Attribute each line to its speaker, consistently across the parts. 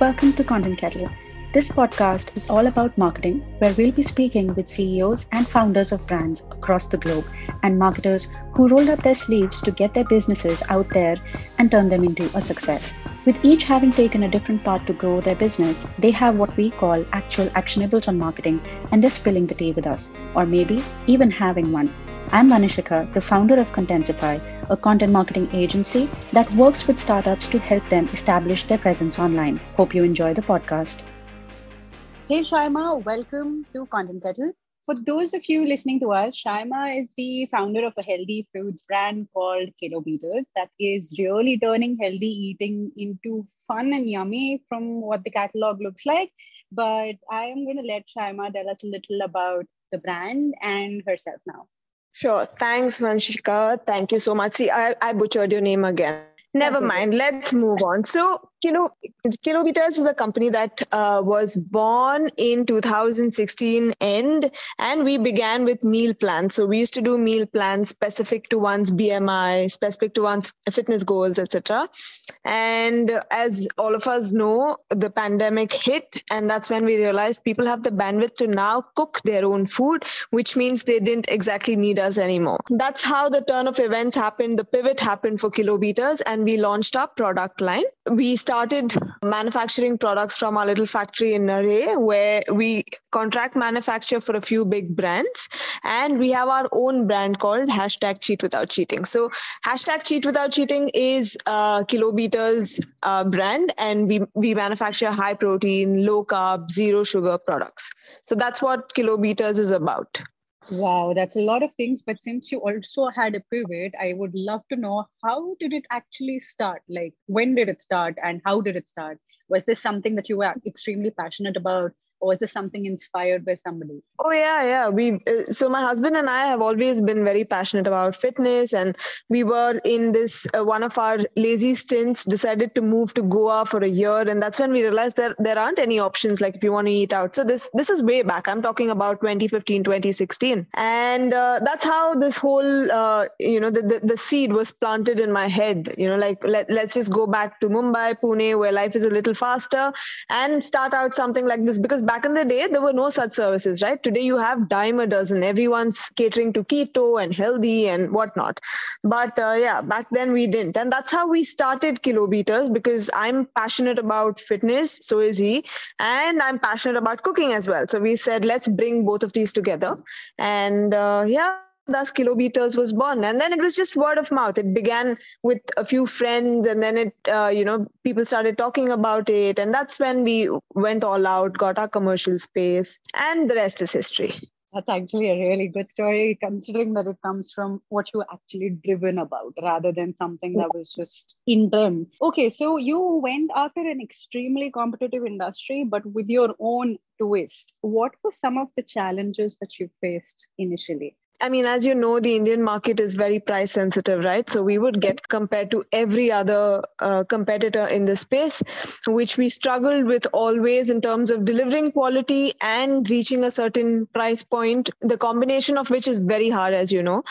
Speaker 1: Welcome to Content Kettle. This podcast is all about marketing, where we'll be speaking with CEOs and founders of brands across the globe and marketers who rolled up their sleeves to get their businesses out there and turn them into a success. With each having taken a different path to grow their business, they have what we call actual actionables on marketing, and they're spilling the tea with us, or maybe even having one. I'm Vanishika, the founder of Contensify, a content marketing agency that works with startups to help them establish their presence online. Hope you enjoy the podcast. Hey Shaima, welcome to Content Kettle. For those of you listening to us, Shaima is the founder of a healthy foods brand called Kilobeaters that is really turning healthy eating into fun and yummy from what the catalog looks like. But I am going to let Shaima tell us a little about the brand and herself now.
Speaker 2: Sure. Thanks, Vanshika. Thank you so much. See, I, I butchered your name again. Never mind. Let's move on. So, Kilo, Kilobeaters is a company that uh, was born in 2016 end, and we began with meal plans. So we used to do meal plans specific to one's BMI, specific to one's fitness goals, etc. And as all of us know, the pandemic hit, and that's when we realized people have the bandwidth to now cook their own food, which means they didn't exactly need us anymore. That's how the turn of events happened. The pivot happened for Kilobeaters, and we launched our product line. We started manufacturing products from our little factory in Narre, where we contract manufacture for a few big brands. And we have our own brand called hashtag cheat without cheating. So hashtag cheat without cheating is uh, uh, brand, and we, we manufacture high protein, low carb, zero sugar products. So that's what Kilobeaters is about.
Speaker 1: Wow, that's a lot of things. But since you also had a pivot, I would love to know how did it actually start? Like, when did it start and how did it start? Was this something that you were extremely passionate about? Or was this something inspired by somebody?
Speaker 2: Oh yeah yeah. We uh, so my husband and i have always been very passionate about fitness and we were in this uh, one of our lazy stints decided to move to goa for a year and that's when we realized that there aren't any options like if you want to eat out. So this this is way back. I'm talking about 2015 2016 and uh, that's how this whole uh, you know the, the, the seed was planted in my head. You know like let, let's just go back to mumbai pune where life is a little faster and start out something like this because back in the day, there were no such services, right? Today, you have dime a dozen. Everyone's catering to keto and healthy and whatnot. But uh, yeah, back then we didn't. And that's how we started Kilobeaters because I'm passionate about fitness, so is he. And I'm passionate about cooking as well. So we said, let's bring both of these together. And uh, yeah, thus kilobeaters was born. And then it was just word of mouth. It began with a few friends and then it uh, you know people started talking about it. And that's when we went all out got our commercial space and the rest is history.
Speaker 1: That's actually a really good story considering that it comes from what you actually driven about rather than something that was just in them okay so you went after an extremely competitive industry but with your own twist what were some of the challenges that you faced initially
Speaker 2: I mean, as you know, the Indian market is very price sensitive, right? So we would get compared to every other uh, competitor in the space, which we struggled with always in terms of delivering quality and reaching a certain price point, the combination of which is very hard, as you know.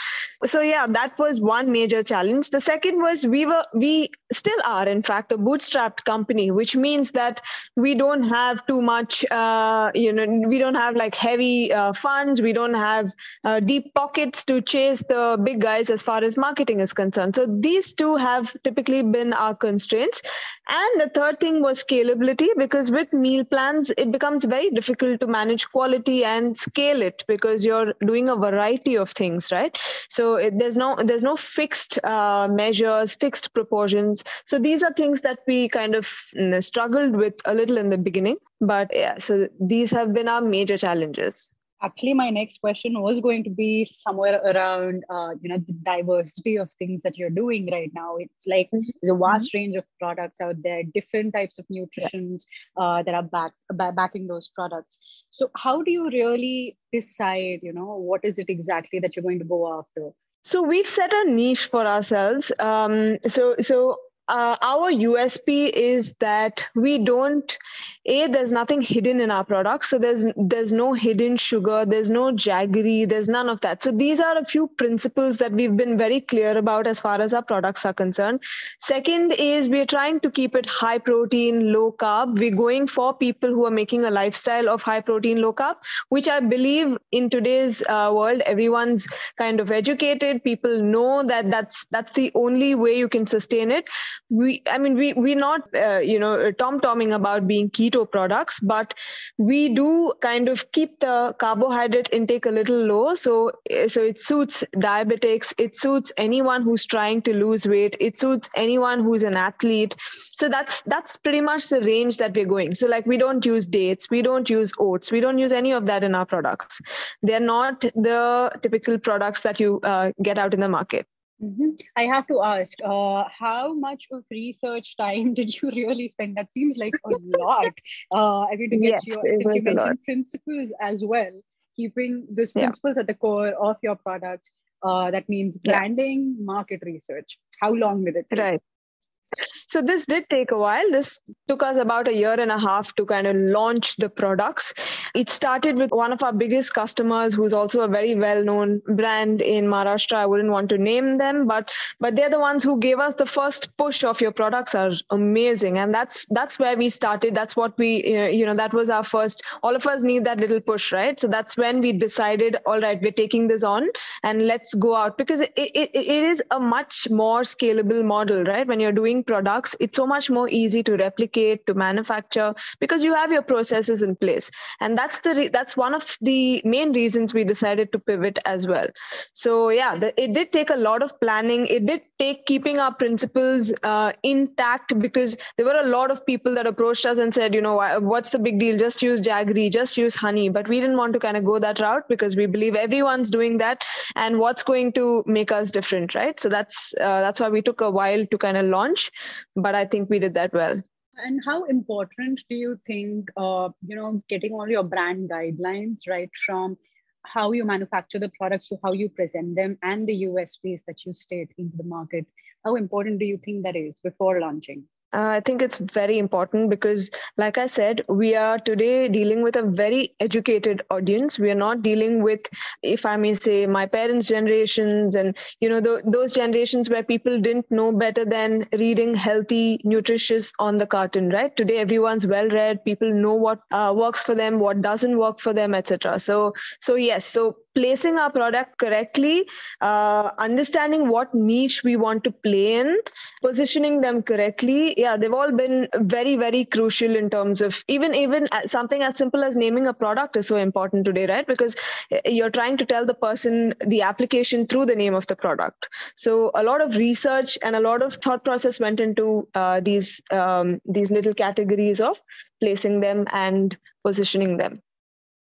Speaker 2: So, yeah, that was one major challenge. The second was we were, we still are, in fact, a bootstrapped company, which means that we don't have too much, uh, you know, we don't have like heavy uh, funds, we don't have uh, deep pockets to chase the big guys as far as marketing is concerned. So these two have typically been our constraints. And the third thing was scalability because with meal plans, it becomes very difficult to manage quality and scale it because you're doing a variety of things, right? So it, there's no there's no fixed uh, measures, fixed proportions. So these are things that we kind of mm, struggled with a little in the beginning. But yeah, so these have been our major challenges
Speaker 1: actually my next question was going to be somewhere around uh, you know the diversity of things that you're doing right now. It's like mm-hmm. there's a vast mm-hmm. range of products out there different types of nutritions uh, that are back, backing those products. So how do you really decide you know what is it exactly that you're going to go after?
Speaker 2: So we've set a niche for ourselves. Um, so so uh, our USP is that we don't a there's nothing hidden in our products. So there's there's no hidden sugar there's no jaggery there's none of that. So these are a few principles that we've been very clear about as far as our products are concerned. Second is we're trying to keep it high protein low carb. We're going for people who are making a lifestyle of high protein low carb which i believe in today's uh, world everyone's kind of educated. People know that that's that's the only way you can sustain it we i mean we we're not uh, you know tom tomming about being keto products but we do kind of keep the carbohydrate intake a little low. So so it suits diabetics it suits anyone who's trying to lose weight it suits anyone who's an athlete. So that's that's pretty much the range that we're going. So like we don't use dates we don't use oats we don't use any of that in our products. They're not the typical products that you uh, get out in the market
Speaker 1: Mm-hmm. I have to ask, uh, how much of research time did you really spend? That seems like a lot. Uh, I mean, to get
Speaker 2: yes,
Speaker 1: your, since you mentioned principles as well, keeping those principles yeah. at the core of your product. Uh, that means branding, yeah. market research. How long did it take?
Speaker 2: Right. So this did take a while. This took us about a year and a half to kind of launch the products. It started with one of our biggest customers who's also a very well-known brand in Maharashtra. I wouldn't want to name them, but but they're the ones who gave us the first push of your products are amazing and that's that's where we started. That's what we you know that was our first all of us need that little push, right? So that's when we decided all right, we're taking this on and let's go out because it, it, it is a much more scalable model, right? When you're doing doing products it's so much more easy to replicate to manufacture because you have your processes in place. And that's the re- that's one of the main reasons we decided to pivot as well. So yeah the, it did take a lot of planning. It did take keeping our principles uh, intact because there were a lot of people that approached us and said you know what's the big deal? Just use jaggery just use honey. But we didn't want to kind of go that route because we believe everyone's doing that and what's going to make us different right? So that's uh, that's why we took a while to kind of launch but I think we did that well.
Speaker 1: And how important do you think, uh, you know, getting all your brand guidelines right from how you manufacture the products to how you present them and the USPs that you state into the market? How important do you think that is before launching?
Speaker 2: Uh, I think it's very important because, like I said, we are today dealing with a very educated audience. We are not dealing with, if I may say, my parents' generations and you know those generations where people didn't know better than reading healthy, nutritious on the carton. Right? Today, everyone's well read. People know what uh, works for them, what doesn't work for them, etc. So, so yes, so placing our product correctly, uh, understanding what niche we want to play in, positioning them correctly. Yeah, they've all been very, very crucial in terms of even even something as simple as naming a product is so important today, right? Because eh, you're trying to tell the person the application through the name of the product. So a lot of research and a lot of thought process went into uh, these um, these little categories of placing them and positioning them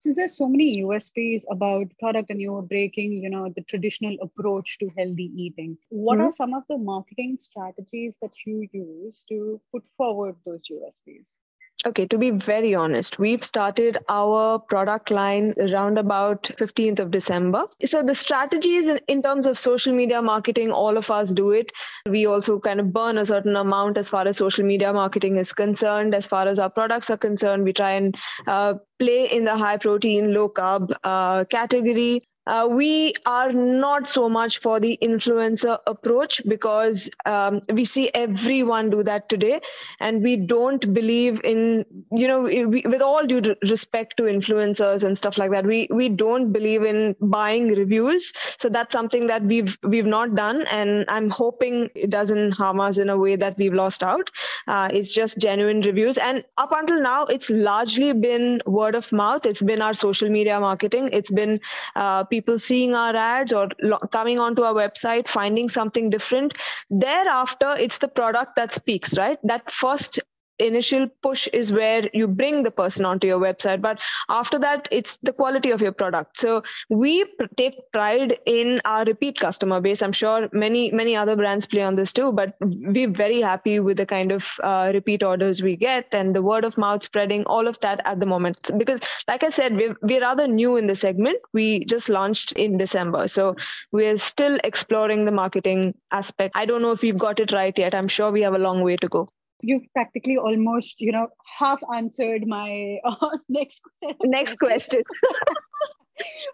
Speaker 1: since there's so many USPs about product and you're breaking, you know, the traditional approach to healthy eating, what mm-hmm. are some of the marketing strategies that you use to put forward those USPs?
Speaker 2: Okay, to be very honest, we've started our product line around about 15th of December. So the strategies in, terms of social media marketing, all of us do it. We also kind of burn a certain amount as far as social media marketing is concerned. As far as our products are concerned, we try and uh, play in the high protein, low carb uh, category. Uh, we are not so much for the influencer approach because um, we see everyone do that today and we don't believe in you know we, with all due respect to influencers and stuff like that we we don't believe in buying reviews. So that's something that we've we've not done and i'm hoping it doesn't harm us in a way that we've lost out. Uh, it's just genuine reviews and up until now it's largely been word of mouth. It's been our social media marketing. It's been uh, people seeing our ads or lo- coming onto our website, finding something different. Thereafter, it's the product that speaks, right? That first initial push is where you bring the person onto your website but after that it's the quality of your product. So we take pride in our repeat customer base. I'm sure many many other brands play on this too but we're very happy with the kind of uh, repeat orders we get and the word of mouth spreading all of that at the moment. Because like i said we're, we're rather new in the segment. We just launched in december so we're still exploring the marketing aspect. I don't know if we've got it right yet. I'm sure we have a long way to go
Speaker 1: you've practically almost you know half answered my uh, next
Speaker 2: next question.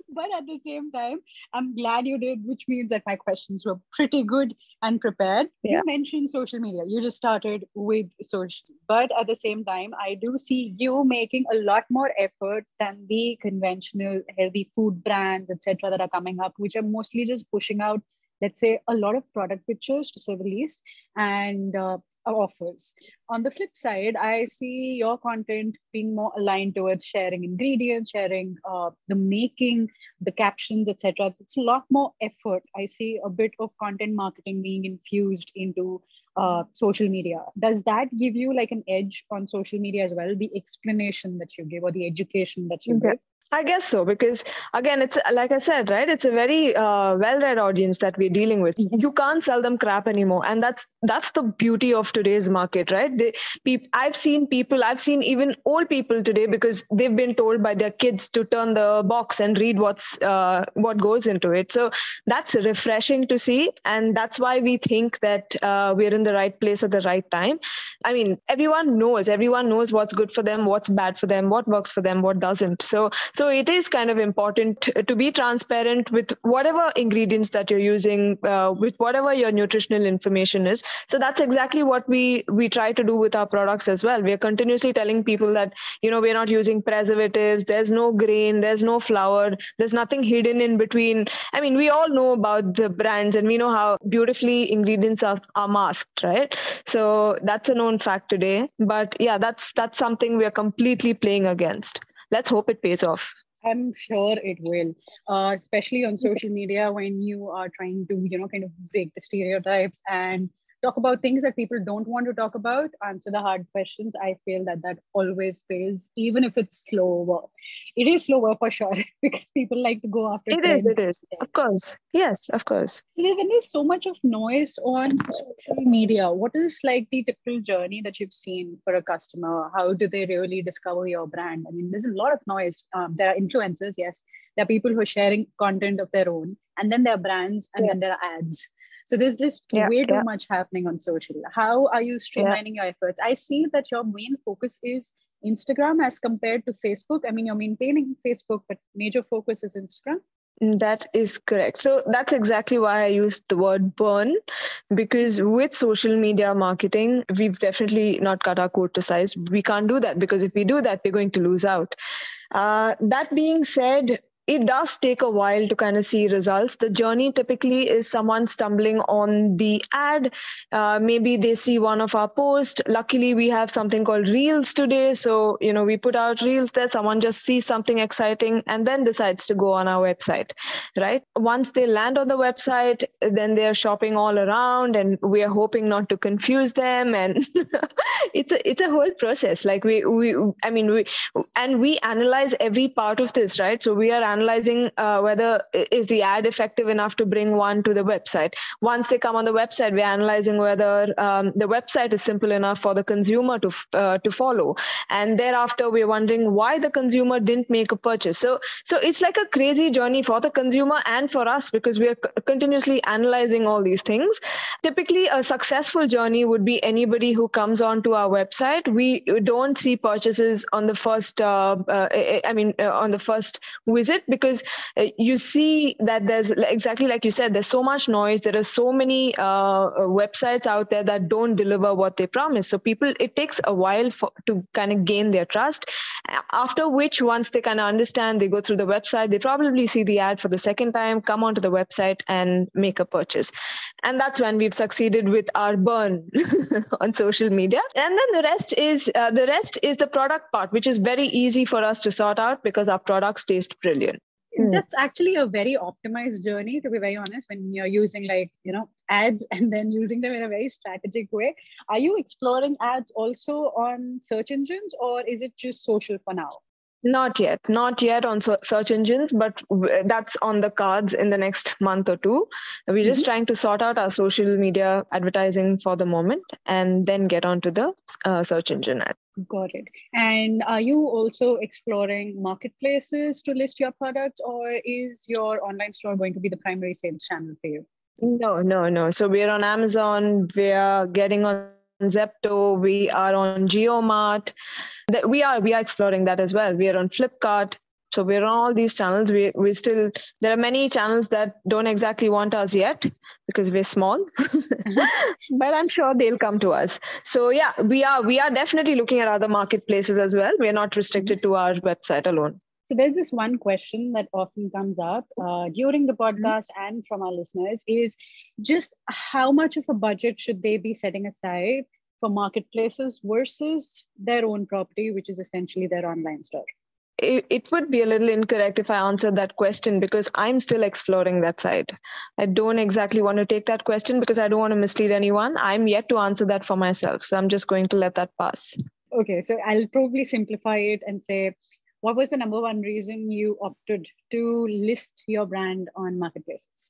Speaker 1: But at the same time i'm glad you did which means that my questions were pretty good and prepared. Yeah. you mentioned social media. You just started with social. But at the same time i do see you making a lot more effort than the conventional healthy food brands etc that are coming up which are mostly just pushing out let's say a lot of product pictures to say the least. And uh, offers. On the flip side, I see your content being more aligned towards sharing ingredients, sharing uh, the making, the captions, etc. It's a lot more effort. I see a bit of content marketing being infused into uh, social media. Does that give you like an edge on social media as well? The explanation that you give or the education that you okay. give?
Speaker 2: I guess so because again, it's like I said, right? It's a very uh, well-read audience that we're dealing with. You can't sell them crap anymore, and that's that's the beauty of today's market, right? They, pe- I've seen people, I've seen even old people today because they've been told by their kids to turn the box and read what's uh, what goes into it. So that's refreshing to see, and that's why we think that uh, we're in the right place at the right time. I mean, everyone knows, everyone knows what's good for them, what's bad for them, what works for them, what doesn't. So so it is kind of important to be transparent with whatever ingredients that you're using, uh, with whatever your nutritional information is. So that's exactly what we we try to do with our products as well. We are continuously telling people that you know we're not using preservatives. There's no grain. There's no flour. There's nothing hidden in between. I mean, we all know about the brands and we know how beautifully ingredients are, are masked, right? So that's a known fact today. But yeah, that's that's something we are completely playing against let's hope it pays off.
Speaker 1: I'm sure it will, uh, especially on social media when you are trying to, you know, kind of break the stereotypes and talk about things that people don't want to talk about, answer the hard questions. I feel that that always pays, even if it's slower. It is slower for sure because people like to go after.
Speaker 2: It trends. is. It is. Of course. Yes. Of course.
Speaker 1: So when there's so much of noise on social media, what is like the typical journey that you've seen for a customer? How do they really discover your brand? I mean, there's a lot of noise. Um, there are influencers, yes. There are people who are sharing content of their own, and then there are brands, and yeah. then there are ads so there's just yeah, way too yeah. much happening on social. How are you streamlining yeah. your efforts? I see that your main focus is Instagram as compared to Facebook. I mean, you're maintaining Facebook, but major focus is Instagram.
Speaker 2: Mm, that is correct. So that's exactly why I used the word burn, because with social media marketing, we've definitely not cut our to size. We can't do that because if we do that, we're going to lose out. Uh, that being said, it does take a while to kind of see results. The journey typically is someone stumbling on the ad. Uh, maybe they see one of our posts. Luckily, we have something called Reels today. So, you know, we put out Reels there. Someone just sees something exciting and then decides to go on our website, right? Once they land on the website, then they're shopping all around and we are hoping not to confuse them. And it's a, it's a whole process. Like we, we, I mean, we, and we analyze every part of this, right? So we are analyzing uh, whether is the ad effective enough to bring one to the website. Once they come on the website, we're analyzing whether um, the website is simple enough for the consumer to uh, to follow. And thereafter, we're wondering why the consumer didn't make a purchase. So so it's like a crazy journey for the consumer and for us because we are continuously analyzing all these things. Typically, a successful journey would be anybody who comes onto our website. We don't see purchases on the first. Uh, uh I mean, uh, on the first visit because uh, you see that there's exactly like you said there's so much noise there are so many uh, uh, websites out there that don't deliver what they promise. So people it takes a while for, to kind of gain their trust after which once they kind of understand they go through the website they probably see the ad for the second time come onto the website and make a purchase. And that's when we've succeeded with our burn on social media. And then the rest is uh, the rest is the product part which is very easy for us to sort out because our products taste brilliant
Speaker 1: mm. that's actually a very optimized journey to be very honest when you're using like you know ads and then using them in a very strategic way. Are you exploring ads also on search engines or is it just social for now?
Speaker 2: Not yet. Not yet on search engines but that's on the cards in the next month or two. We're mm-hmm. just trying to sort out our social media advertising for the moment and then get onto the uh, search engine ad
Speaker 1: got it and are you also exploring marketplaces to list your products or is your online store going to be the primary sales channel for you
Speaker 2: no no no so we're on amazon we're getting on Zepto, we are on JioMart. We are we are exploring that as well. We are on Flipkart. So we're on all these channels. We we still there are many channels that don't exactly want us yet because we're small, mm-hmm. but I'm sure they'll come to us. So yeah, we are we are definitely looking at other marketplaces as well. We're not restricted to our website alone.
Speaker 1: So there's this one question that often comes up uh, during the mm-hmm. podcast mm-hmm. and from our listeners is just how much of a budget should they be setting aside for marketplaces versus their own property, which is essentially their online store?
Speaker 2: It, it would be a little incorrect if I answered that question because I'm still exploring that side. I don't exactly want to take that question because I don't want to mislead anyone. I'm yet to answer that for myself. So I'm just going to let that pass.
Speaker 1: Okay, so I'll probably simplify it and say what was the number one reason you opted to list your brand on marketplaces?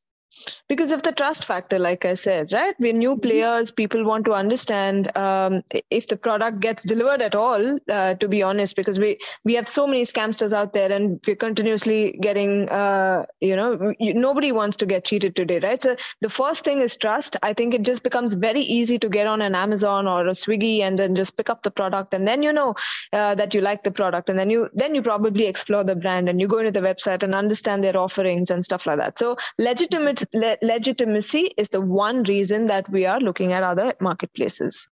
Speaker 2: Because of the trust factor like i said right? We're new mm-hmm. players people want to understand um, if the product gets delivered at all uh, to be honest because we we have so many scamsters out there and we're continuously getting uh, you know nobody wants to get cheated today right? So the first thing is trust. I think it just becomes very easy to get on an amazon or a swiggy and then just pick up the product and then you know uh, that you like the product and then you then you probably explore the brand and you go into the website and understand their offerings and stuff like that. So legitimate le- legitimacy is the one reason that we are looking at other marketplaces.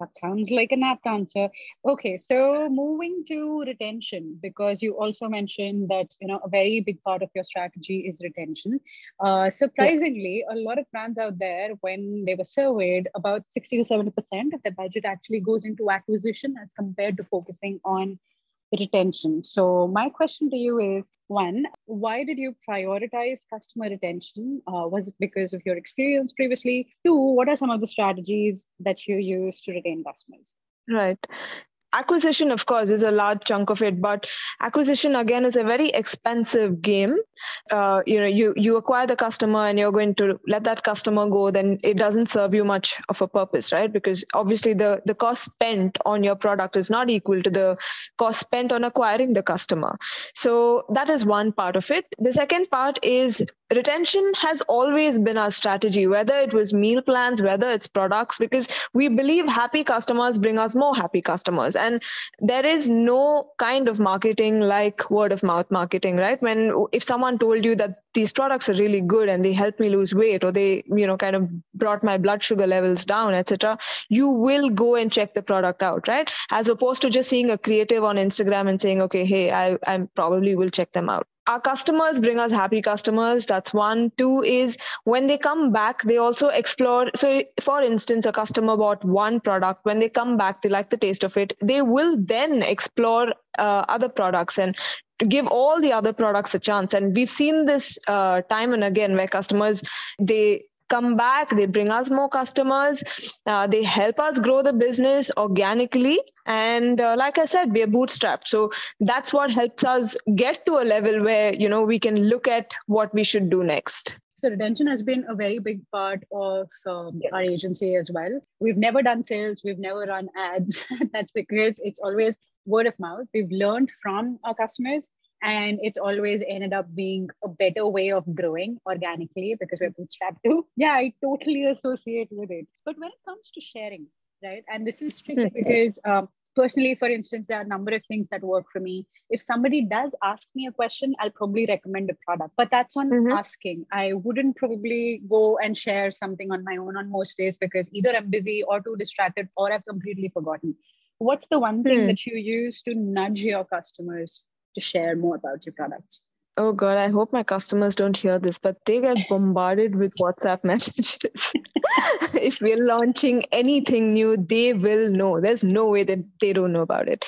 Speaker 1: That sounds like an apt answer. Okay, so moving to retention, because you also mentioned that you know a very big part of your strategy is retention. Uh, surprisingly, yes. a lot of brands out there, when they were surveyed, about sixty to seventy percent of their budget actually goes into acquisition as compared to focusing on retention. So my question to you is one, why did you prioritize customer retention? Uh, was it because of your experience previously? Two, what are some of the strategies that you use to retain customers?
Speaker 2: Right acquisition of course is a large chunk of it but acquisition again is a very expensive game uh, you know you you acquire the customer and you're going to let that customer go then it doesn't serve you much of a purpose right? Because obviously the the cost spent on your product is not equal to the cost spent on acquiring the customer. So that is one part of it. The second part is retention has always been our strategy whether it was meal plans whether it's products because we believe happy customers bring us more happy customers. And there is no kind of marketing like word of mouth marketing right? When if someone told you that these products are really good and they help me lose weight or they you know kind of brought my blood sugar levels down etc you will go and check the product out right? As opposed to just seeing a creative on instagram and saying okay hey i i probably will check them out. Our customers bring us happy customers. That's one. Two is when they come back they also explore. So for instance a customer bought one product. When they come back they like the taste of it. They will then explore uh, other products and give all the other products a chance. And we've seen this uh, time and again where customers they come back they bring us more customers uh, they help us grow the business organically. And uh, like i said we're bootstrapped. So that's what helps us get to a level where you know we can look at what we should do next.
Speaker 1: So retention has been a very big part of um, our agency as well. We've never done sales, we've never run ads. That's because it's always word of mouth. We've learned from our customers and it's always ended up being a better way of growing organically because we're bootstrapped too. Yeah, I totally associate with it. But when it comes to sharing, right, and this is tricky hmm. because um, personally, for instance, there are a number of things that work for me. If somebody does ask me a question, I'll probably recommend a product, but that's on mm-hmm. asking. I wouldn't probably go and share something on my own on most days because either I'm busy or too distracted or I've completely forgotten. What's the one thing hmm. that you use to nudge your customers to share more about your products?
Speaker 2: Oh God, I hope my customers don't hear this, but they get bombarded with WhatsApp messages. if we're launching anything new, they will know. There's no way that they don't know about it.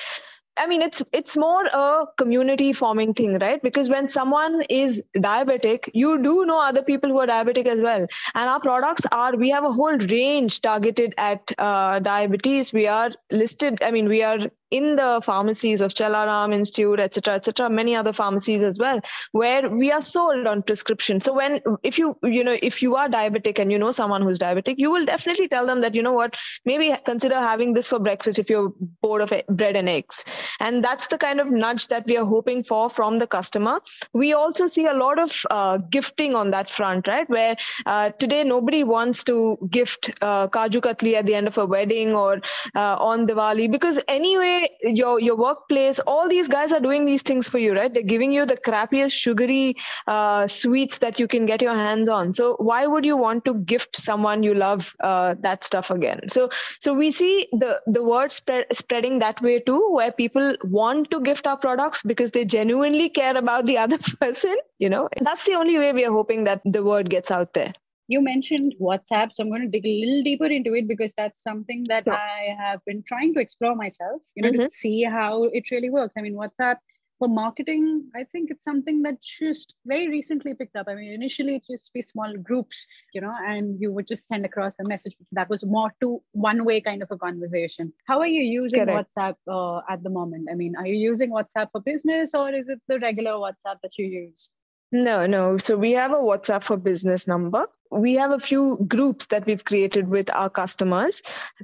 Speaker 2: I mean, it's it's more a community forming thing, right? Because when someone is diabetic, you do know other people who are diabetic as well. And our products are we have a whole range targeted at uh, diabetes. We are listed. I mean, we are in the pharmacies of Jalaram Institute, etc., etc., many other pharmacies as well, where we are sold on prescription. So when if you you know if you are diabetic and you know someone who's diabetic, you will definitely tell them that you know what, maybe consider having this for breakfast if you're bored of bread and eggs. And that's the kind of nudge that we are hoping for from the customer. We also see a lot of uh, gifting on that front, right? Where uh, today nobody wants to gift uh, Kaju Katli at the end of a wedding or uh, on Diwali because anyway your your workplace all these guys are doing these things for you right? They're giving you the crappiest sugary uh, sweets that you can get your hands on. So why would you want to gift someone you love uh, that stuff again? So so we see the the word spread, spreading that way too where people want to gift our products because they genuinely care about the other person you know? That's the only way we are hoping that the word gets out there
Speaker 1: you mentioned WhatsApp, so I'm going to dig a little deeper into it because that's something that sure. I have been trying to explore myself, you know, mm-hmm. to see how it really works. I mean, WhatsApp for marketing, I think it's something that just very recently picked up. I mean, initially it used to be small groups, you know, and you would just send across a message that was more to one way kind of a conversation. How are you using Correct. WhatsApp uh, at the moment? I mean, are you using WhatsApp for business or is it the regular WhatsApp that you use?
Speaker 2: No, no. So we have a WhatsApp for business number. We have a few groups that we've created with our customers.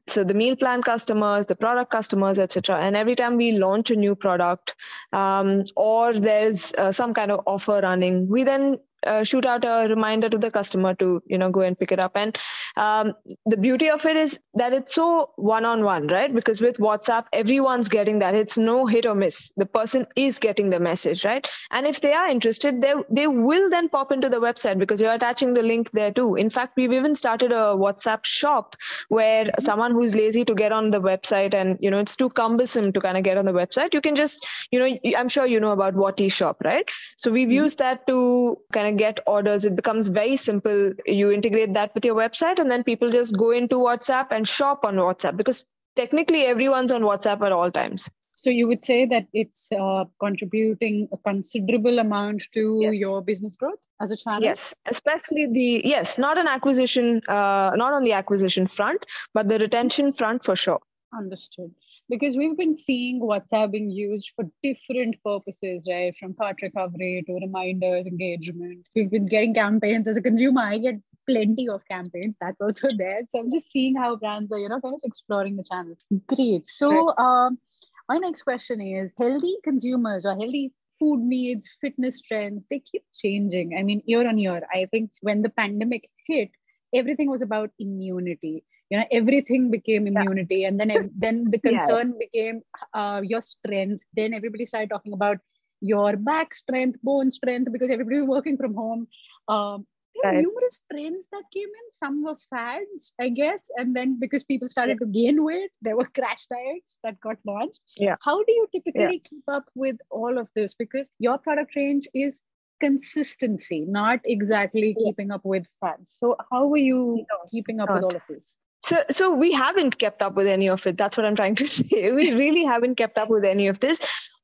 Speaker 2: So the meal plan customers, the product customers, etc. And every time we launch a new product um, or there's uh, some kind of offer running, we then uh, shoot out a reminder to the customer to you know go and pick it up. And um, the beauty of it is that it's so one-on-one right? Because with whatsapp everyone's getting that. It's no hit or miss. The person is getting the message right? And if they are interested they they will then pop into the website because you're attaching the link there too. In fact we've even started a whatsapp shop where mm-hmm. someone who's lazy to get on the website and you know it's too cumbersome to kind of get on the website. You can just you know i'm sure you know about what shop right? So we've mm-hmm. used that to kind of get orders it becomes very simple. You integrate that with your website and then people just go into whatsapp and shop on whatsapp because technically everyone's on whatsapp at all times.
Speaker 1: So you would say that it's uh, contributing a considerable amount to yes. your business growth as a channel?
Speaker 2: Yes especially the yes not an acquisition uh, not on the acquisition front but the retention front for sure.
Speaker 1: Understood because we've been seeing WhatsApp being used for different purposes, right? From thought recovery to reminders, engagement. We've been getting campaigns as a consumer. I get plenty of campaigns. That's also there. So I'm just seeing how brands are, you know, kind of exploring the channel. Great. So um, my next question is healthy consumers or healthy food needs, fitness trends, they keep changing. I mean, year on year, I think when the pandemic hit, everything was about immunity you know everything became immunity yeah. and then then the concern yeah. became uh, your strength. Then everybody started talking about your back strength bone strength because everybody was working from home. Um, there right. numerous trends that came in. Some were fads i guess and then because people started yeah. to gain weight there were crash diets that got launched.
Speaker 2: Yeah.
Speaker 1: How do you typically keep up with all of this? Because your product range is consistency not exactly keeping up with fads. So how are you keeping up with all of this
Speaker 2: so, so we haven't kept up with any of it. That's what I'm trying to say. We really haven't kept up with any of this.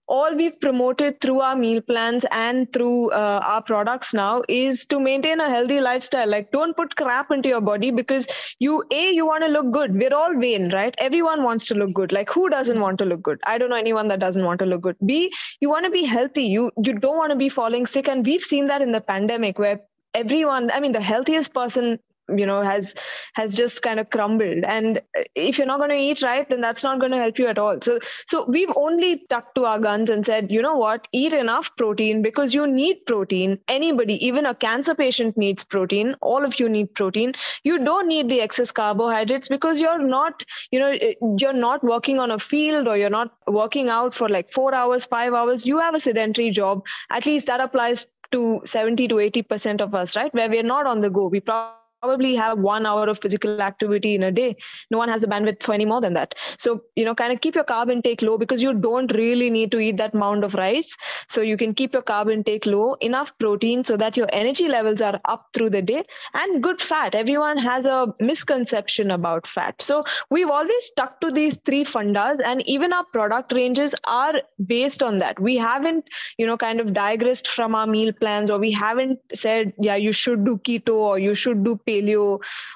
Speaker 2: All we've promoted through our meal plans and through uh, our products now is to maintain a healthy lifestyle. Like, don't put crap into your body because you, A, you want to look good. We're all vain, right? Everyone wants to look good. Like, who doesn't want to look good? I don't know anyone that doesn't want to look good. B, you want to be healthy. You, you don't want to be falling sick. And we've seen that in the pandemic where everyone i mean the healthiest person you know has has just kind of crumbled. And if you're not going to eat right then that's not going to help you at all. So so we've only stuck to our guns and said you know what? Eat enough protein because you need protein. Anybody even a cancer patient needs protein. All of you need protein. You don't need the excess carbohydrates because you're not you know eh, you're not working on a field or you're not working out for like 4 hours 5 hours. You have a sedentary job. At least that applies to 70 to 80% of us right? Where we're not on the go. We probably probably have one hour of physical activity in a day. No one has the bandwidth for any more than that. So, you know, kind of keep your carb intake low because you don't really need to eat that mound of rice. So you can keep your carb intake low, enough protein so that your energy levels are up through the day and good fat. Everyone has a misconception about fat. So we've always stuck to these three fundas and even our product ranges are based on that. We haven't, you know, kind of digressed from our meal plans or we haven't said, yeah, you should do keto or you should do paleo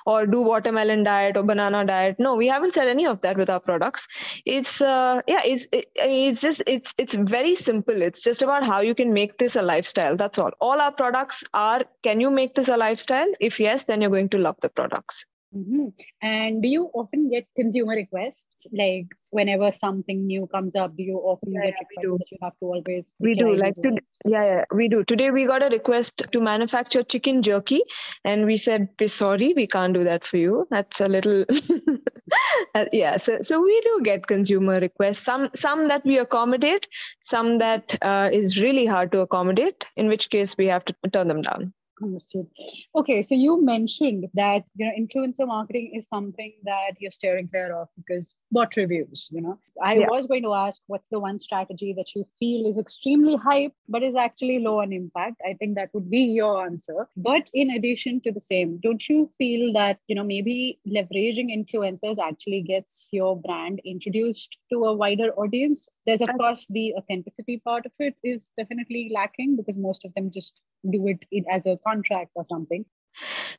Speaker 2: or do watermelon diet or banana diet. No we haven't said any of that with our products. It's uh, yeah it's it, i mean it's just it's it's very simple. It's just about how you can make this a lifestyle. That's all. All our products are can you make this a lifestyle? If yes then you're going to love the products
Speaker 1: Mm-hmm. And do you often get consumer requests? Like whenever something new comes up, do you often yeah, get yeah, requests that you have to always?
Speaker 2: We do. Like to, yeah, yeah, we do. Today we got a request to manufacture chicken jerky, and we said, "Sorry, we can't do that for you. That's a little." uh, yeah, so so we do get consumer requests. Some some that we accommodate, some that uh, is really hard to accommodate. In which case we have to turn them down.
Speaker 1: Understood. Okay, so you mentioned that you know influencer marketing is something that you're steering clear of because bot reviews. You know, I yeah. was going to ask what's the one strategy that you feel is extremely hype but is actually low on impact. I think that would be your answer. But in addition to the same, don't you feel that you know maybe leveraging influencers actually gets your brand introduced to a wider audience? There's of That's... course the authenticity part of it is definitely lacking because most of them just do it as a contract or something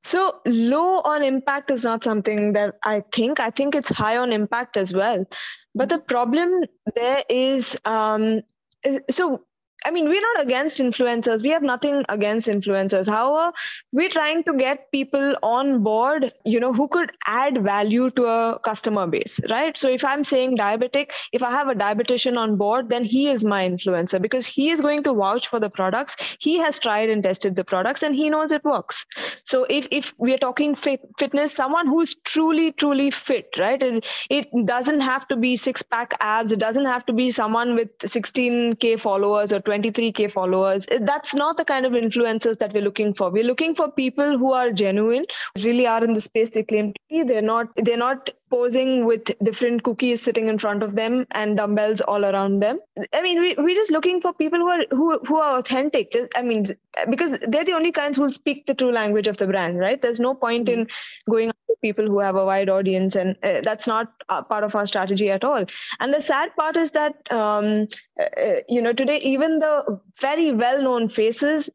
Speaker 2: so low on impact is not something that I think. I think it's high on impact as well. But the problem there is um, so I mean, we're not against influencers. We have nothing against influencers. However, we're trying to get people on board, you know, who could add value to a customer base, right? So if I'm saying diabetic, if I have a dietitian on board, then he is my influencer because he is going to vouch for the products. He has tried and tested the products and he knows it works. So if, if we're talking fit, fitness, someone who's truly, truly fit, right? It, it doesn't have to be six pack abs. It doesn't have to be someone with 16K followers or 23k followers eh, that's not the kind of influencers that we're looking for. We're looking for people who are genuine really are in the space they claim to be. They're not they're not posing with different cookies sitting in front of them and dumbbells all around them. I mean we, we're just looking for people who are who, who are authentic. Just, i mean because they're the only kinds who'll speak the true language of the brand right? There's no point mm-hmm. in going to people who have a wide audience and uh, that's not part of our strategy at all. And the sad part is that um, uh, you know today even the very well known faces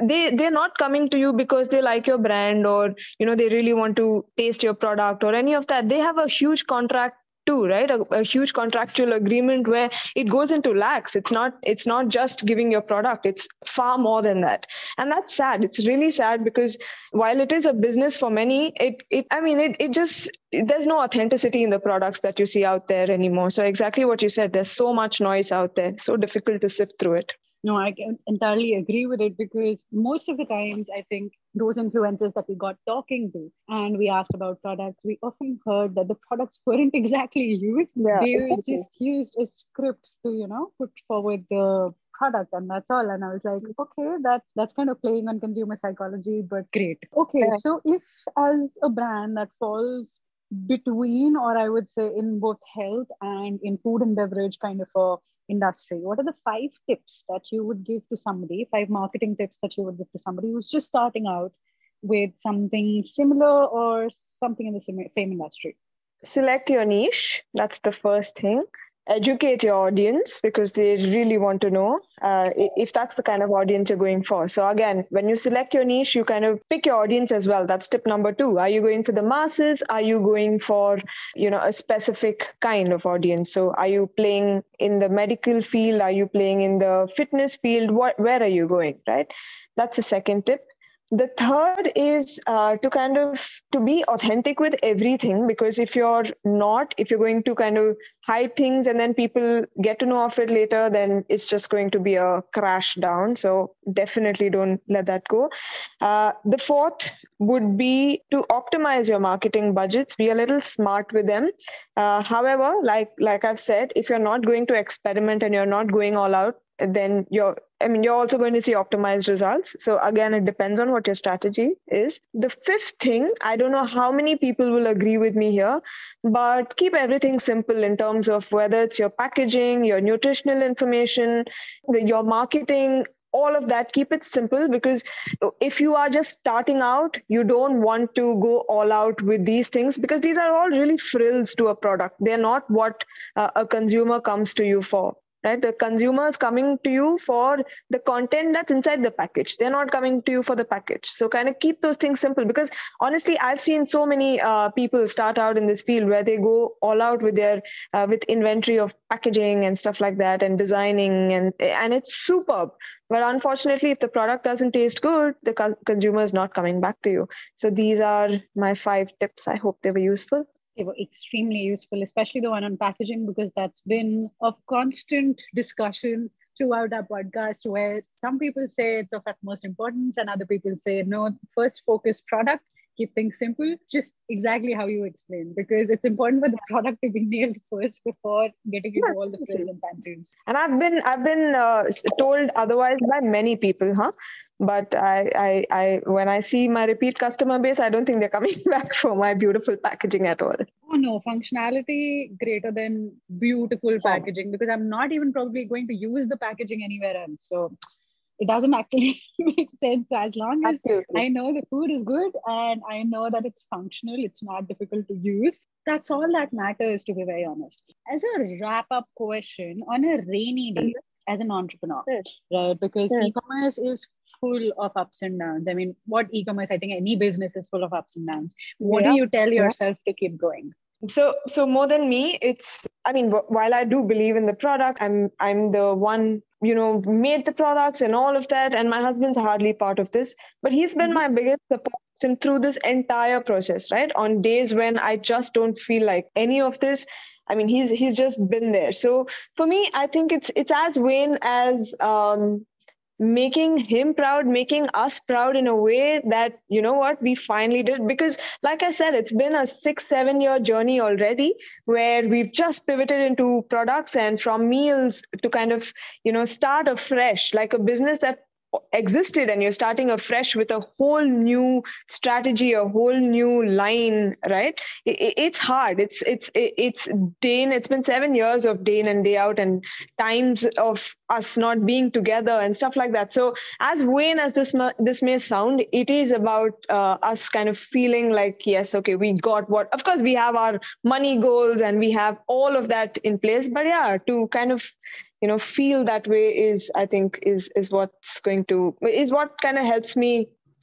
Speaker 2: they they're not coming to you because they like your brand or you know they really want to taste your product or any of that. They have a huge contract too right? A, a, huge contractual agreement where it goes into lakhs. It's not it's not just giving your product. It's far more than that. And that's sad. It's really sad because while it is a business for many it it i mean it, it just there's no authenticity in the products that you see out there anymore. So exactly what you said there's so much noise out there. So difficult to sift through it
Speaker 1: no, I can entirely agree with it because most of the times, I think those influencers that we got talking to and we asked about products, we often heard that the products weren't exactly used. Yeah, they exactly. just used a script to, you know, put forward the product and that's all and i was like okay that that's kind of playing on consumer psychology but great okay yeah. so if as a brand that falls between or i would say in both health and in food and beverage kind of a industry? What are the five tips that you would give to somebody five marketing tips that you would give to somebody who's just starting out with something similar or something in the same, same industry?
Speaker 2: Select your niche. That's the first thing educate your audience because they really want to know uh, if that's the kind of audience you're going for. So again, when you select your niche, you kind of pick your audience as well. That's tip number two. Are you going for the masses? Are you going for you know a specific kind of audience? So are you playing in the medical field? Are you playing in the fitness field? What where are you going? Right. That's the second tip the third is uh, to kind of to be authentic with everything because if you're not if you're going to kind of hide things and then people get to know of it later then it's just going to be a crash down. So definitely don't let that go. Uh, the fourth would be to optimize your marketing budgets be a little smart with them. Uh, however like like i've said if you're not going to experiment and you're not going all out then you're I mean, you're also going to see optimized results. So again, it depends on what your strategy is. The fifth thing, I don't know how many people will agree with me here, but keep everything simple in terms of whether it's your packaging, your nutritional information, your marketing, all of that keep it simple because if you are just starting out you don't want to go all out with these things because these are all really frills to a product they're not what uh, a consumer comes to you for right? The consumers coming to you for the content that's inside the package. They're not coming to you for the package. So kind of keep those things simple because honestly i've seen so many uh, people start out in this field where they go all out with their uh, with inventory of packaging and stuff like that and designing and and it's superb. But unfortunately if the product doesn't taste good the co- consumer is not coming back to you. So these are my five tips. I hope they were useful
Speaker 1: they were extremely useful, especially the one on packaging, because that's been of constant discussion throughout our podcast where some people say it's of utmost importance and other people say no. First focus product keep things simple just exactly how you explained because it's important for the product to be nailed first before getting into all the frills and fancies
Speaker 2: and i've been i've been uh, told otherwise by many people huh? But I, I i when i see my repeat customer base i don't think they're coming back for my beautiful packaging at all.
Speaker 1: Oh no. Functionality greater than beautiful packaging because i'm not even probably going to use the packaging anywhere else. So it doesn't actually make sense as long as Absolutely. I know the food is good and I know that it's functional, it's not difficult to use. That's all that matters, to be very honest. As a wrap up question on a rainy day mm-hmm. as an entrepreneur, right? Because e commerce is full of ups and downs. I mean, what e commerce, I think any business is full of ups and downs. What yeah. do you tell yourself yeah. to keep going?
Speaker 2: so so more than me it's i mean while i do believe in the product i'm i'm the one you know made the products and all of that. And my husband's hardly part of this but he's been mm-hmm. my biggest support and through this entire process right? On days when i just don't feel like any of this i mean he's he's just been there. So for me i think it's it's as vain as um making him proud making us proud in a way that you know what we finally did. Because like i said it's been a 6 7 year journey already where we've just pivoted into products and from meals to kind of you know start afresh like a business that existed and you're starting afresh with a whole new strategy a whole new line right? It, it's hard. It's it's it's day in it's been seven years of day in and day out and times of us not being together and stuff like that. So as vain as this this may sound it is about uh, us kind of feeling like yes okay we got what of course we have our money goals and we have all of that in place but yeah to kind of you know feel that way is i think is is what's going to is what kind of helps me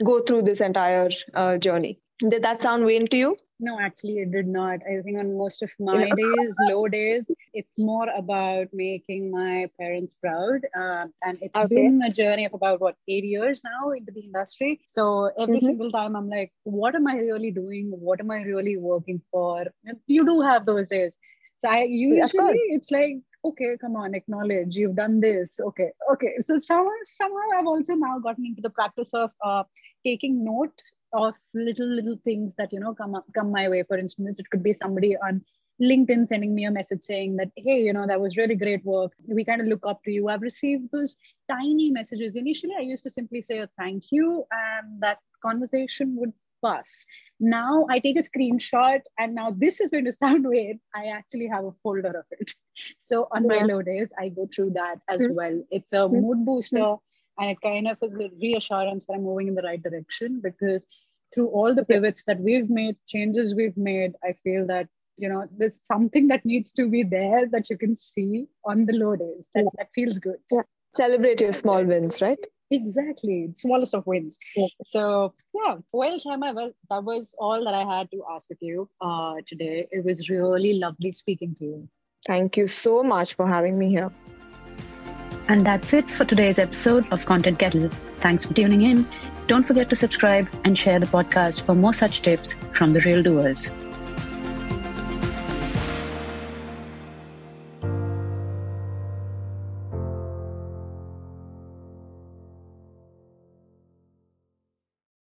Speaker 2: go through this entire uh, journey. Did that sound vain to you
Speaker 1: no actually it did not. I think on most of my days low days it's more about making my parents proud uh, and it's okay. been a journey of about what eight years now into the industry. So every mm-hmm. single time i'm like what am i really doing? What am i really working for? You do have those days. So I usually it's like okay come on acknowledge you've done this. Okay okay. So somehow somehow i've also now gotten into the practice of uh, taking note of little little things that you know come up, come my way for instance it could be somebody on linkedin sending me a message saying that hey you know that was really great work we kind of look up to you i've received those tiny messages initially i used to simply say a thank you and that conversation would pass now I take a screenshot, and now this is going to sound weird. I actually have a folder of it. So on yeah. my low days, I go through that as mm-hmm. well. It's a mm-hmm. mood booster, mm-hmm. And it kind of is a reassurance that I'm moving in the right direction because through all the pivots that we've made, changes we've made, I feel that you know there's something that needs to be there that you can see on the low days that, yeah. that feels good.
Speaker 2: Yeah. Celebrate your small wins, right?
Speaker 1: Exactly, smallest of wins. Yeah. So yeah, well, Shama, well, that was all that I had to ask of you uh, today. It was really lovely speaking to you.
Speaker 2: Thank you so much for having me here.
Speaker 1: And that's it for today's episode of Content Kettle. Thanks for tuning in. Don't forget to subscribe and share the podcast for more such tips from the real doers.